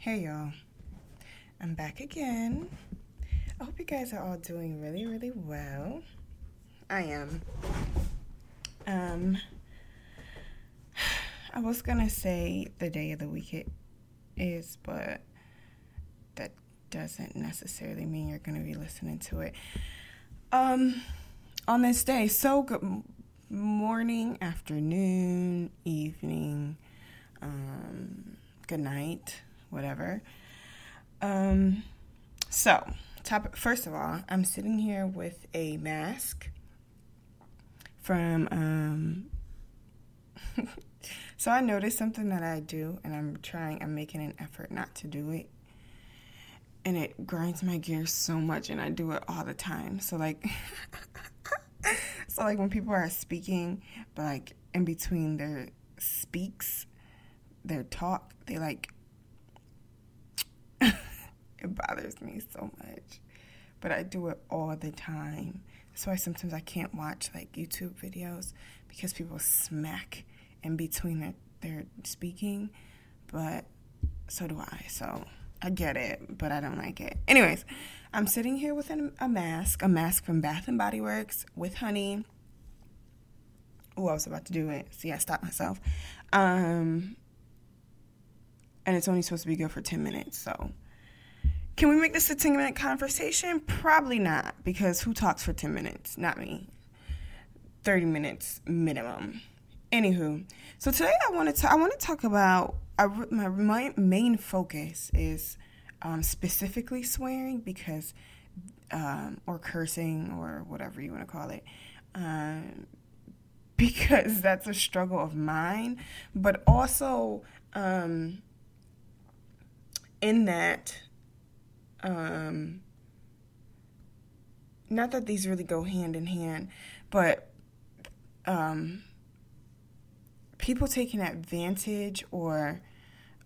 Hey y'all, I'm back again. I hope you guys are all doing really, really well. I am. Um, I was gonna say the day of the week it is, but that doesn't necessarily mean you're gonna be listening to it. Um, on this day, so good morning, afternoon, evening, um, good night whatever. Um, so, top, first of all, I'm sitting here with a mask from. Um, so I noticed something that I do, and I'm trying. I'm making an effort not to do it, and it grinds my gears so much, and I do it all the time. So like. so like when people are speaking, but like in between their speaks, their talk, they like it bothers me so much. But I do it all the time. That's why sometimes I can't watch like YouTube videos because people smack in between their, their speaking. But so do I. So I get it, but I don't like it. Anyways, I'm sitting here with a mask, a mask from Bath and Body Works with honey. Oh, I was about to do it. See, I stopped myself. Um, and it's only supposed to be good for 10 minutes. So, can we make this a 10 minute conversation? Probably not, because who talks for 10 minutes? Not me. 30 minutes minimum. Anywho, so today I want to I want to talk about my, my main focus is um, specifically swearing because um, or cursing or whatever you want to call it. Um, because that's a struggle of mine, but also um, in that, um, not that these really go hand in hand, but um, people taking advantage or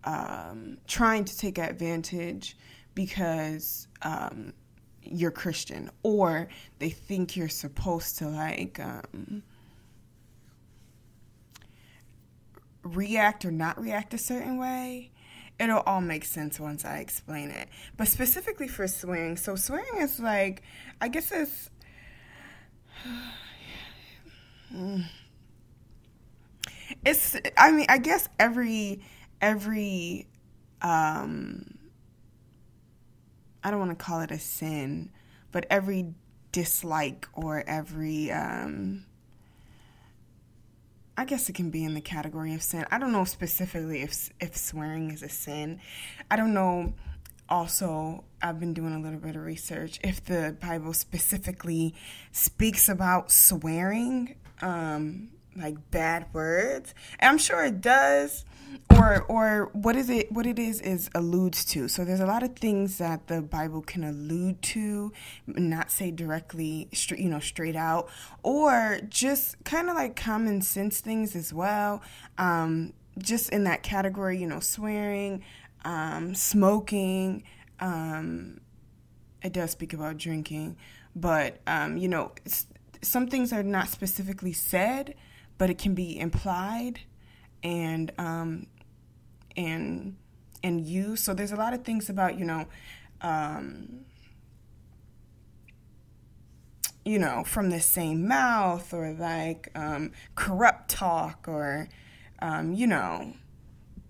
um, trying to take advantage because um, you're Christian or they think you're supposed to like um, react or not react a certain way it'll all make sense once I explain it. But specifically for swearing, so swearing is like, I guess it's. It's, I mean, I guess every, every, um, I don't want to call it a sin, but every dislike or every, um, I guess it can be in the category of sin. I don't know specifically if if swearing is a sin. I don't know. Also, I've been doing a little bit of research if the Bible specifically speaks about swearing, um, like bad words. And I'm sure it does or or what is it what it is is alludes to. So there's a lot of things that the bible can allude to not say directly straight you know straight out or just kind of like common sense things as well. Um, just in that category you know swearing um, smoking um, it does speak about drinking. But um, you know some things are not specifically said but it can be implied and um, and and you. So there's a lot of things about you know. Um, you know, from the same mouth, or like um, corrupt talk, or um, you know,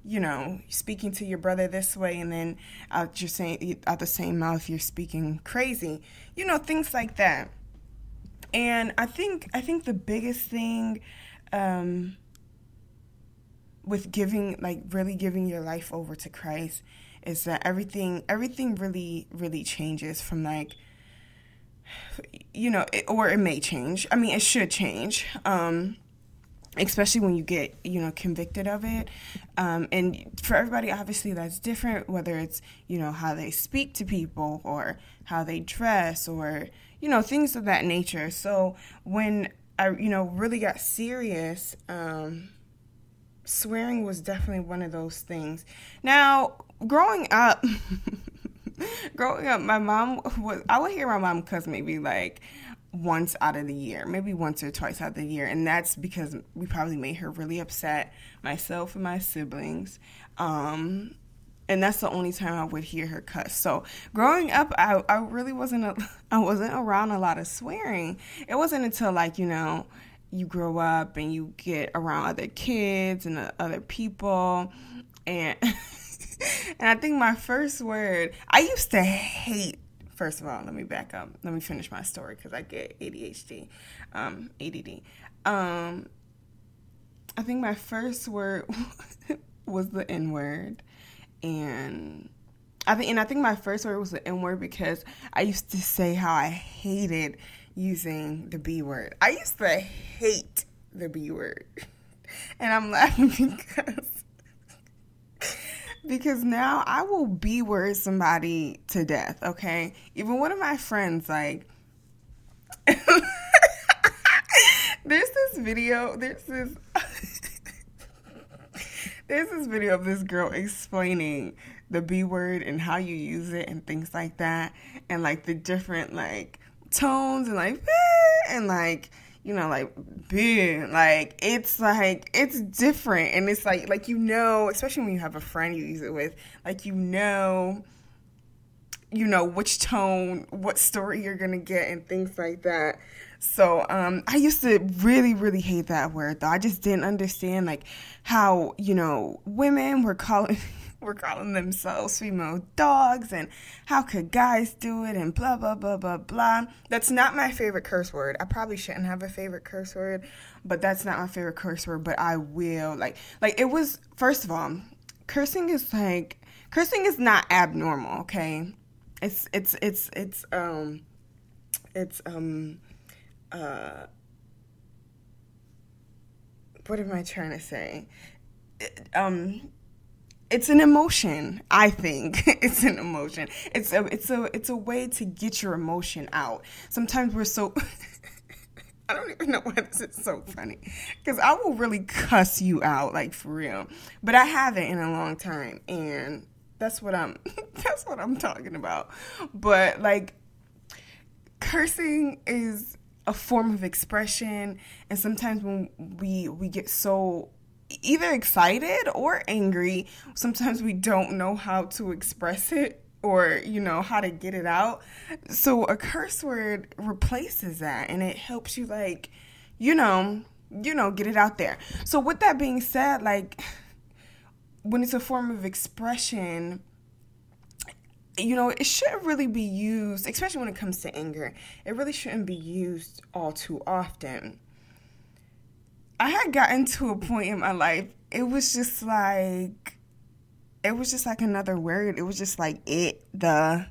you know, speaking to your brother this way, and then out your same out the same mouth, you're speaking crazy. You know, things like that. And I think I think the biggest thing um, with giving like really giving your life over to Christ is that everything everything really really changes from like you know it, or it may change. I mean it should change um especially when you get you know convicted of it. Um, and for everybody obviously that's different whether it's you know how they speak to people or how they dress or you know things of that nature. So when i you know really got serious um, swearing was definitely one of those things. Now, growing up, growing up, my mom was, I would hear my mom cuss maybe like once out of the year, maybe once or twice out of the year. And that's because we probably made her really upset, myself and my siblings. Um, and that's the only time I would hear her cuss. So growing up, I, I really wasn't a, I wasn't around a lot of swearing. It wasn't until like you know you grow up and you get around other kids and uh, other people, and and I think my first word I used to hate. First of all, let me back up. Let me finish my story because I get ADHD, um, ADD. Um, I think my first word was the N word and I think and I think my first word was the N word because I used to say how I hated using the B word. I used to hate the B word. And I'm laughing because because now I will B word somebody to death, okay? Even one of my friends like there's this video, there's this there's this video of this girl explaining the B word and how you use it and things like that, and like the different like tones and like ah, and like you know like big like it's like it's different. And it's like like you know especially when you have a friend you use it with like you know you know which tone what story you're gonna get and things like that so um, I used to really, really hate that word though. I just didn't understand like how you know women were calling were calling themselves female dogs and how could guys do it and blah blah blah blah blah. That's not my favorite curse word. I probably shouldn't have a favorite curse word, but that's not my favorite curse word. But I will like like it was first of all, cursing is like cursing is not abnormal. Okay, it's it's it's it's um it's um uh, what am I trying to say? Um, it's an emotion. I think it's an emotion. It's a it's a it's a way to get your emotion out. Sometimes we're so. I don't even know why this is so funny, because I will really cuss you out like for real, but I haven't in a long time, and that's what I'm that's what I'm talking about. But like, cursing is a form of expression and sometimes when we we get so either excited or angry sometimes we don't know how to express it or you know how to get it out. So a curse word replaces that and it helps you like you know you know get it out there. So with that being said like when it's a form of expression you know, it shouldn't really be used, especially when it comes to anger. It really shouldn't be used all too often. I had gotten to a point in my life, it was just like, it was just like another word. It was just like it, the,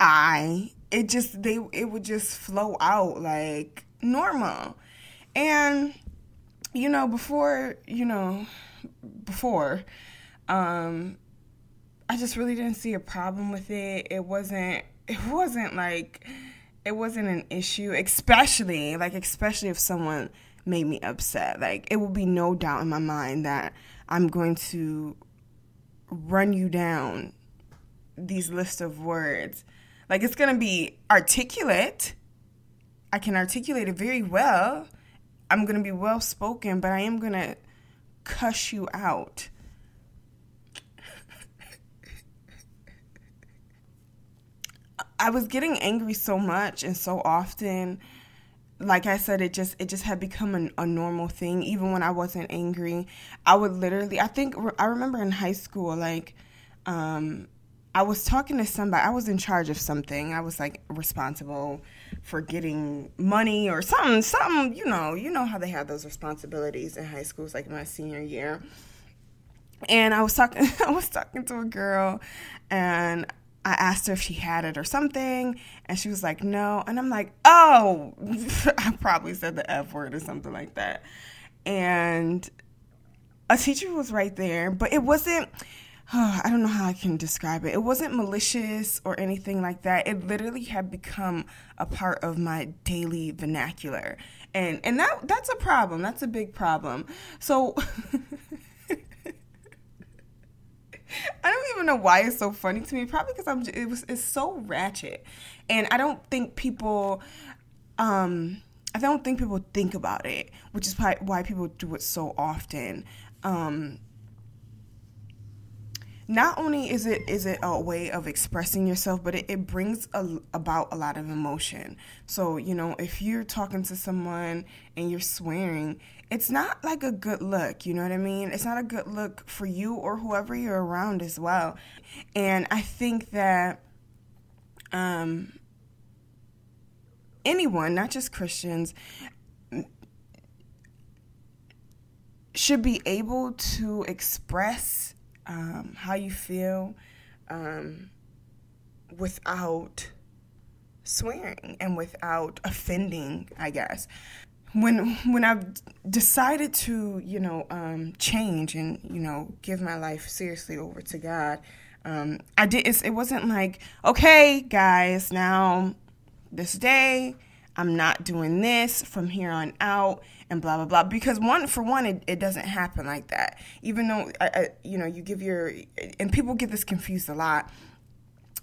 I. It just, they, it would just flow out like normal. And, you know, before, you know, before, um, I just really didn't see a problem with it. It wasn't it wasn't like it wasn't an issue, especially like especially if someone made me upset. Like it will be no doubt in my mind that I'm going to run you down these list of words. Like it's going to be articulate. I can articulate it very well. I'm going to be well spoken, but I am going to cuss you out. I was getting angry so much and so often. Like I said, it just it just had become an, a normal thing. Even when I wasn't angry, I would literally. I think I remember in high school, like, um, I was talking to somebody. I was in charge of something. I was like responsible for getting money or something. Something, you know. You know how they have those responsibilities in high schools, like my senior year. And I was talking. I was talking to a girl, and I asked her if she had it or something, and she was like, no. And I'm like, oh, I probably said the F word or something like that. And a teacher was right there, but it wasn't, oh, I don't know how I can describe it. It wasn't malicious or anything like that. It literally had become a part of my daily vernacular. And, and that that's a problem. That's a big problem. So I don't even know why it's so funny to me. Probably because I'm. It was. It's so ratchet, and I don't think people. Um, I don't think people think about it, which is why why people do it so often. Um, not only is it is it a way of expressing yourself but it, it brings a, about a lot of emotion so you know if you're talking to someone and you're swearing it's not like a good look you know what i mean it's not a good look for you or whoever you're around as well and i think that um anyone not just christians should be able to express um, how you feel um, without swearing and without offending, I guess. When when I've decided to, you know, um, change and you know give my life seriously over to God, um, I did. it wasn't like, okay, guys, now this day I'm not doing this from here on out and blah blah blah because one for one it, it doesn't happen like that even though I, I, you know you give your and people get this confused a lot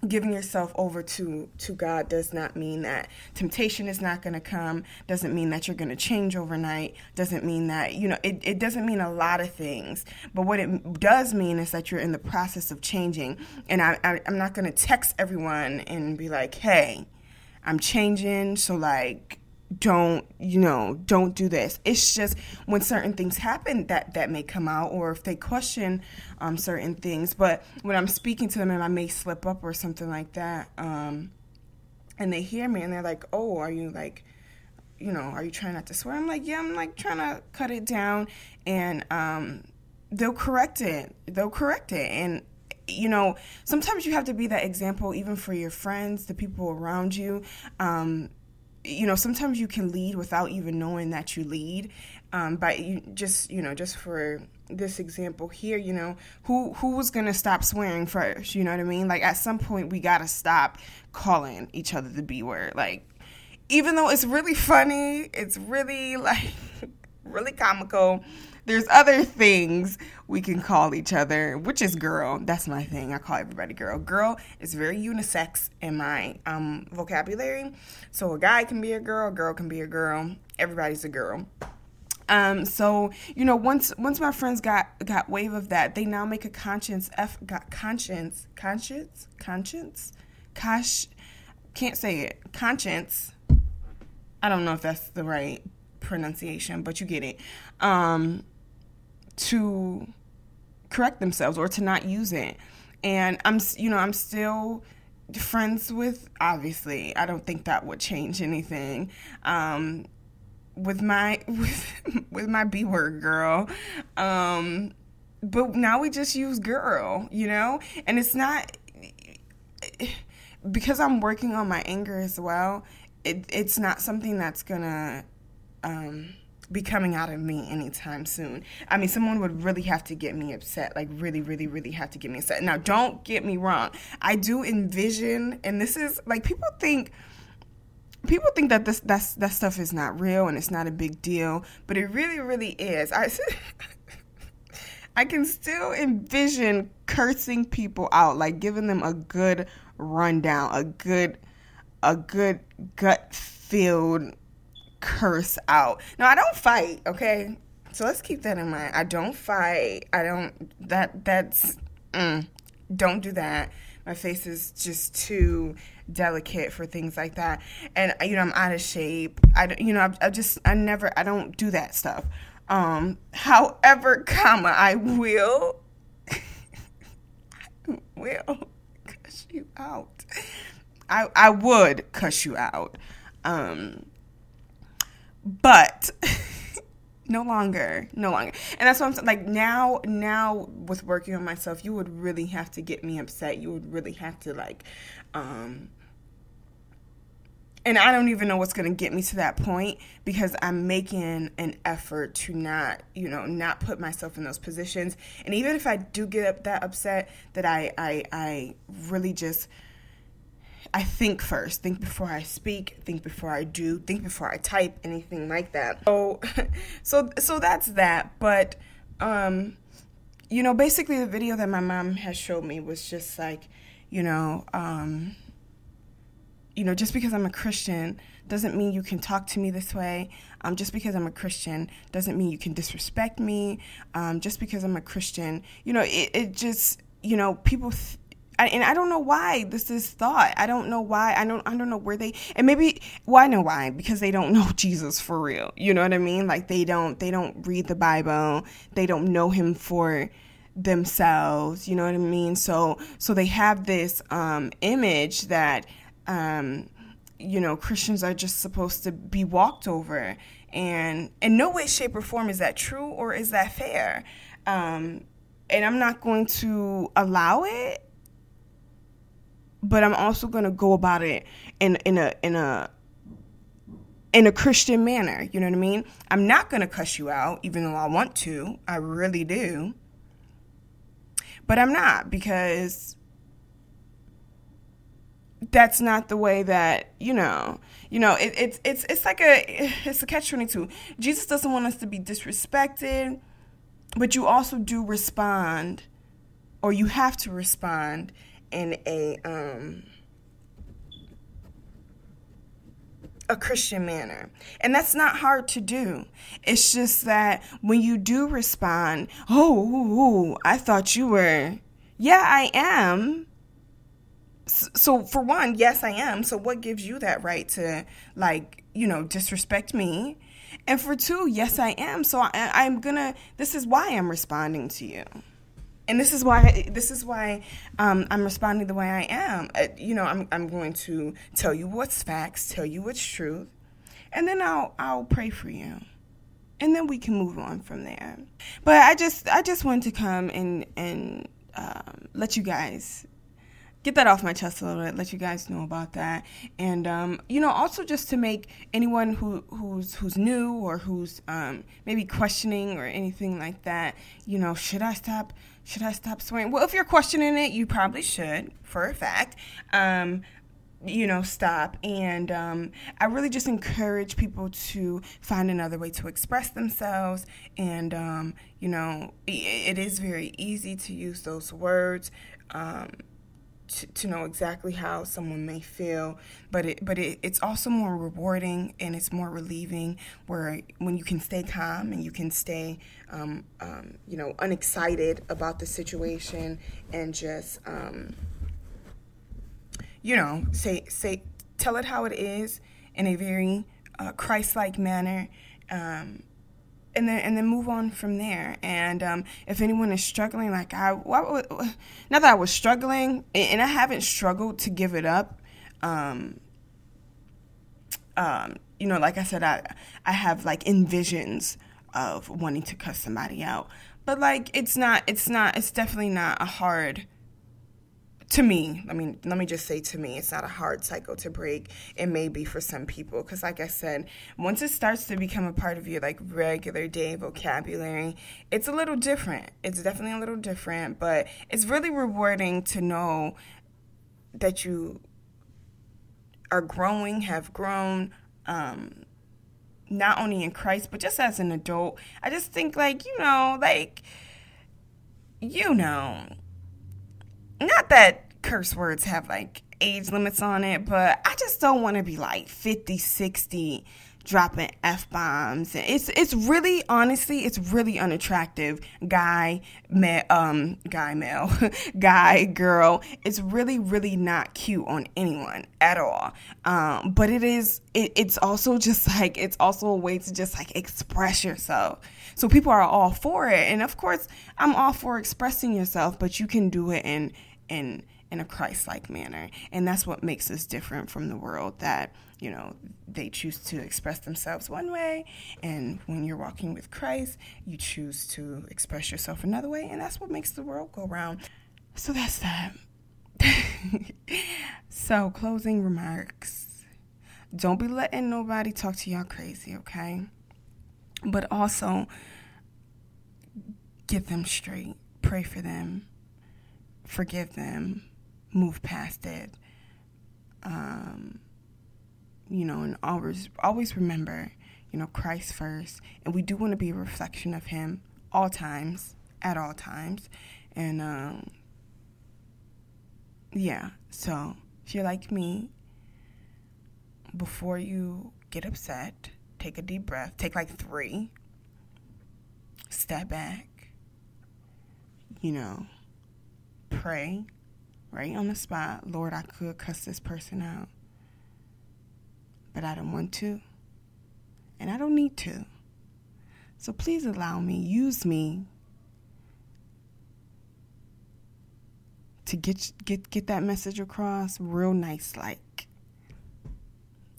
giving yourself over to to God does not mean that temptation is not going to come doesn't mean that you're going to change overnight doesn't mean that you know it, it doesn't mean a lot of things. But what it does mean is that you're in the process of changing. And I, I I'm not going to text everyone and be like hey I'm changing. So like don't you know don't do this. It's just when certain things happen that that may come out or if they question um, certain things. But when i'm speaking to them and i may slip up or something like that um, and they hear me and they're like oh are you like you know are you trying not to swear? I'm like yeah i'm like trying to cut it down. And um, they'll correct it. They'll correct it. And you know sometimes you have to be that example even for your friends the people around you. Um, you know sometimes you can lead without even knowing that you lead. Um, but you just you know just for this example here you know who who was gonna stop swearing first? You know what i mean? Like at some point we gotta stop calling each other the b word. Like even though it's really funny it's really like really comical there's other things we can call each other, which is girl. That's my thing. I call everybody girl. Girl is very unisex in my um, vocabulary. So a guy can be a girl, a girl can be a girl. Everybody's a girl. Um, so you know, once once my friends got got wave of that, they now make a conscience f got conscience conscience conscience cash can't say it conscience. I don't know if that's the right pronunciation, but you get it. Um, to correct themselves or to not use it. And I'm, you know, I'm still friends with, obviously, I don't think that would change anything. Um, with my with, with my B word girl. Um, but now we just use girl, you know? And it's not because I'm working on my anger as well, it, it's not something that's gonna um, be coming out of me anytime soon. I mean, someone would really have to get me upset, like really, really, really have to get me upset. Now, don't get me wrong. I do envision, and this is like people think people think that this that's that stuff is not real and it's not a big deal, but it really, really is. I I can still envision cursing people out, like giving them a good rundown, a good a good gut filled curse out. Now I don't fight, okay? So let's keep that in mind. I don't fight. I don't that that's mm, don't do that. My face is just too delicate for things like that. And you know, I'm out of shape. I you know, I, I just I never I don't do that stuff. Um, however, comma, I will will cuss you out. I I would cuss you out. Um but no longer no longer and that's what i'm like now now with working on myself you would really have to get me upset you would really have to like um and I don't even know what's going to get me to that point because I'm making an effort to not, you know, not put myself in those positions. And even if I do get up that upset, that I, I, I really just I think first, think before I speak, think before I do, think before I type, anything like that. So, so, so that's that. But, um, you know, basically the video that my mom has showed me was just like, you know, um, you know, just because I'm a Christian doesn't mean you can talk to me this way. Um, just because I'm a Christian doesn't mean you can disrespect me. Um, just because I'm a Christian, you know, it, it just you know, people. Th- and I don't know why this is thought. I don't know why. I don't. I don't know where they. And maybe. Well, I know why because they don't know Jesus for real. You know what I mean? Like they don't. They don't read the Bible. They don't know Him for themselves. You know what I mean? So. So they have this um, image that. Um, you know, Christians are just supposed to be walked over, and in no way, shape, or form is that true or is that fair. Um, and I'm not going to allow it but I'm also going to go about it in in a in a in a Christian manner. You know what I mean? I'm not going to cuss you out, even though I want to. I really do. But I'm not because that's not the way that you know you know it, it's it's it's like a it's a catch 22 jesus doesn't want us to be disrespected but you also do respond or you have to respond in a um, a Christian manner. And that's not hard to do. It's just that when you do respond, oh, I thought you were, yeah, I am. So, for one, yes, I am. So, what gives you that right to, like, you know, disrespect me? And for two, yes, I am. So, I, I'm gonna, this is why I'm responding to you and this is why this is why um, I'm responding the way I am. Uh, you know, I'm I'm going to tell you what's facts, tell you what's truth, and then I'll I'll pray for you, and then we can move on from there. But I just I just wanted to come and and um, let you guys get that off my chest a little bit, let you guys know about that, and um, you know, also just to make anyone who who's who's new or who's um, maybe questioning or anything like that, you know, should I stop? Should I stop swearing? Well, if you're questioning it, you probably should, for a fact. Um, you know, stop. And um, I really just encourage people to find another way to express themselves. And, um, you know, it, it is very easy to use those words. Um, to, to know exactly how someone may feel, but it but it, it's also more rewarding and it's more relieving where when you can stay calm and you can stay um, um, you know unexcited about the situation and just um, you know say say tell it how it is in a very uh, Christ-like manner um, and then and then move on from there. And um, if anyone is struggling, like I, well, not that I was struggling, and I haven't struggled to give it up. Um, um, you know, like I said, I I have like envisions of wanting to cuss somebody out, but like it's not, it's not, it's definitely not a hard to me, I mean, let me just say to me, it's not a hard cycle to break. It may be for some people, because like I said, once it starts to become a part of your like regular day vocabulary, it's a little different. It's definitely a little different, but it's really rewarding to know that you are growing, have grown, um, not only in Christ, but just as an adult. I just think, like, you know, like, you know, not that curse words have like age limits on it, but I just don't want to be like 50, 60 dropping f bombs. It's it's really honestly it's really unattractive. Guy, ma- um, guy, male, guy, girl. It's really really not cute on anyone at all. Um, but it is. It, it's also just like it's also a way to just like express yourself. So people are all for it, and of course I'm all for expressing yourself, but you can do it in in in a Christ-like manner, and that's what makes us different from the world. That you know they choose to express themselves one way, and when you're walking with Christ, you choose to express yourself another way, and that's what makes the world go round. So that's that. so closing remarks. Don't be letting nobody talk to y'all crazy, okay? But also get them straight. Pray for them forgive them, move past it. Um, you know, and always always remember, you know, Christ first, and we do want to be a reflection of Him all times, at all times, and um, yeah. So if you're like me, before you get upset, take a deep breath. Take like three. Step back. You know pray right on the spot, Lord, I could cuss this person out. But I don't want to. And I don't need to. So please allow me, use me to get get get that message across real nice like.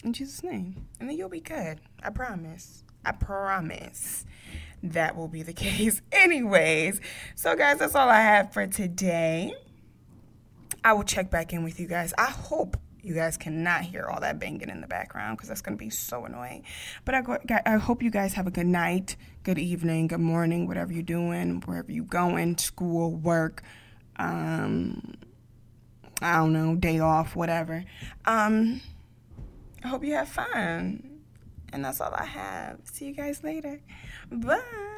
In Jesus' name. And then you'll be good. I promise. I promise that will be the case. Anyways, so guys, that's all I have for today. I will check back in with you guys. I hope you guys cannot hear all that banging in the background because that's going to be so annoying. But I, go, I hope you guys have a good night, good evening, good morning, whatever you're doing, wherever you're going, school, work, um, I don't know, day off, whatever. Um, I hope you have fun. And that's all I have. See you guys later. Bye.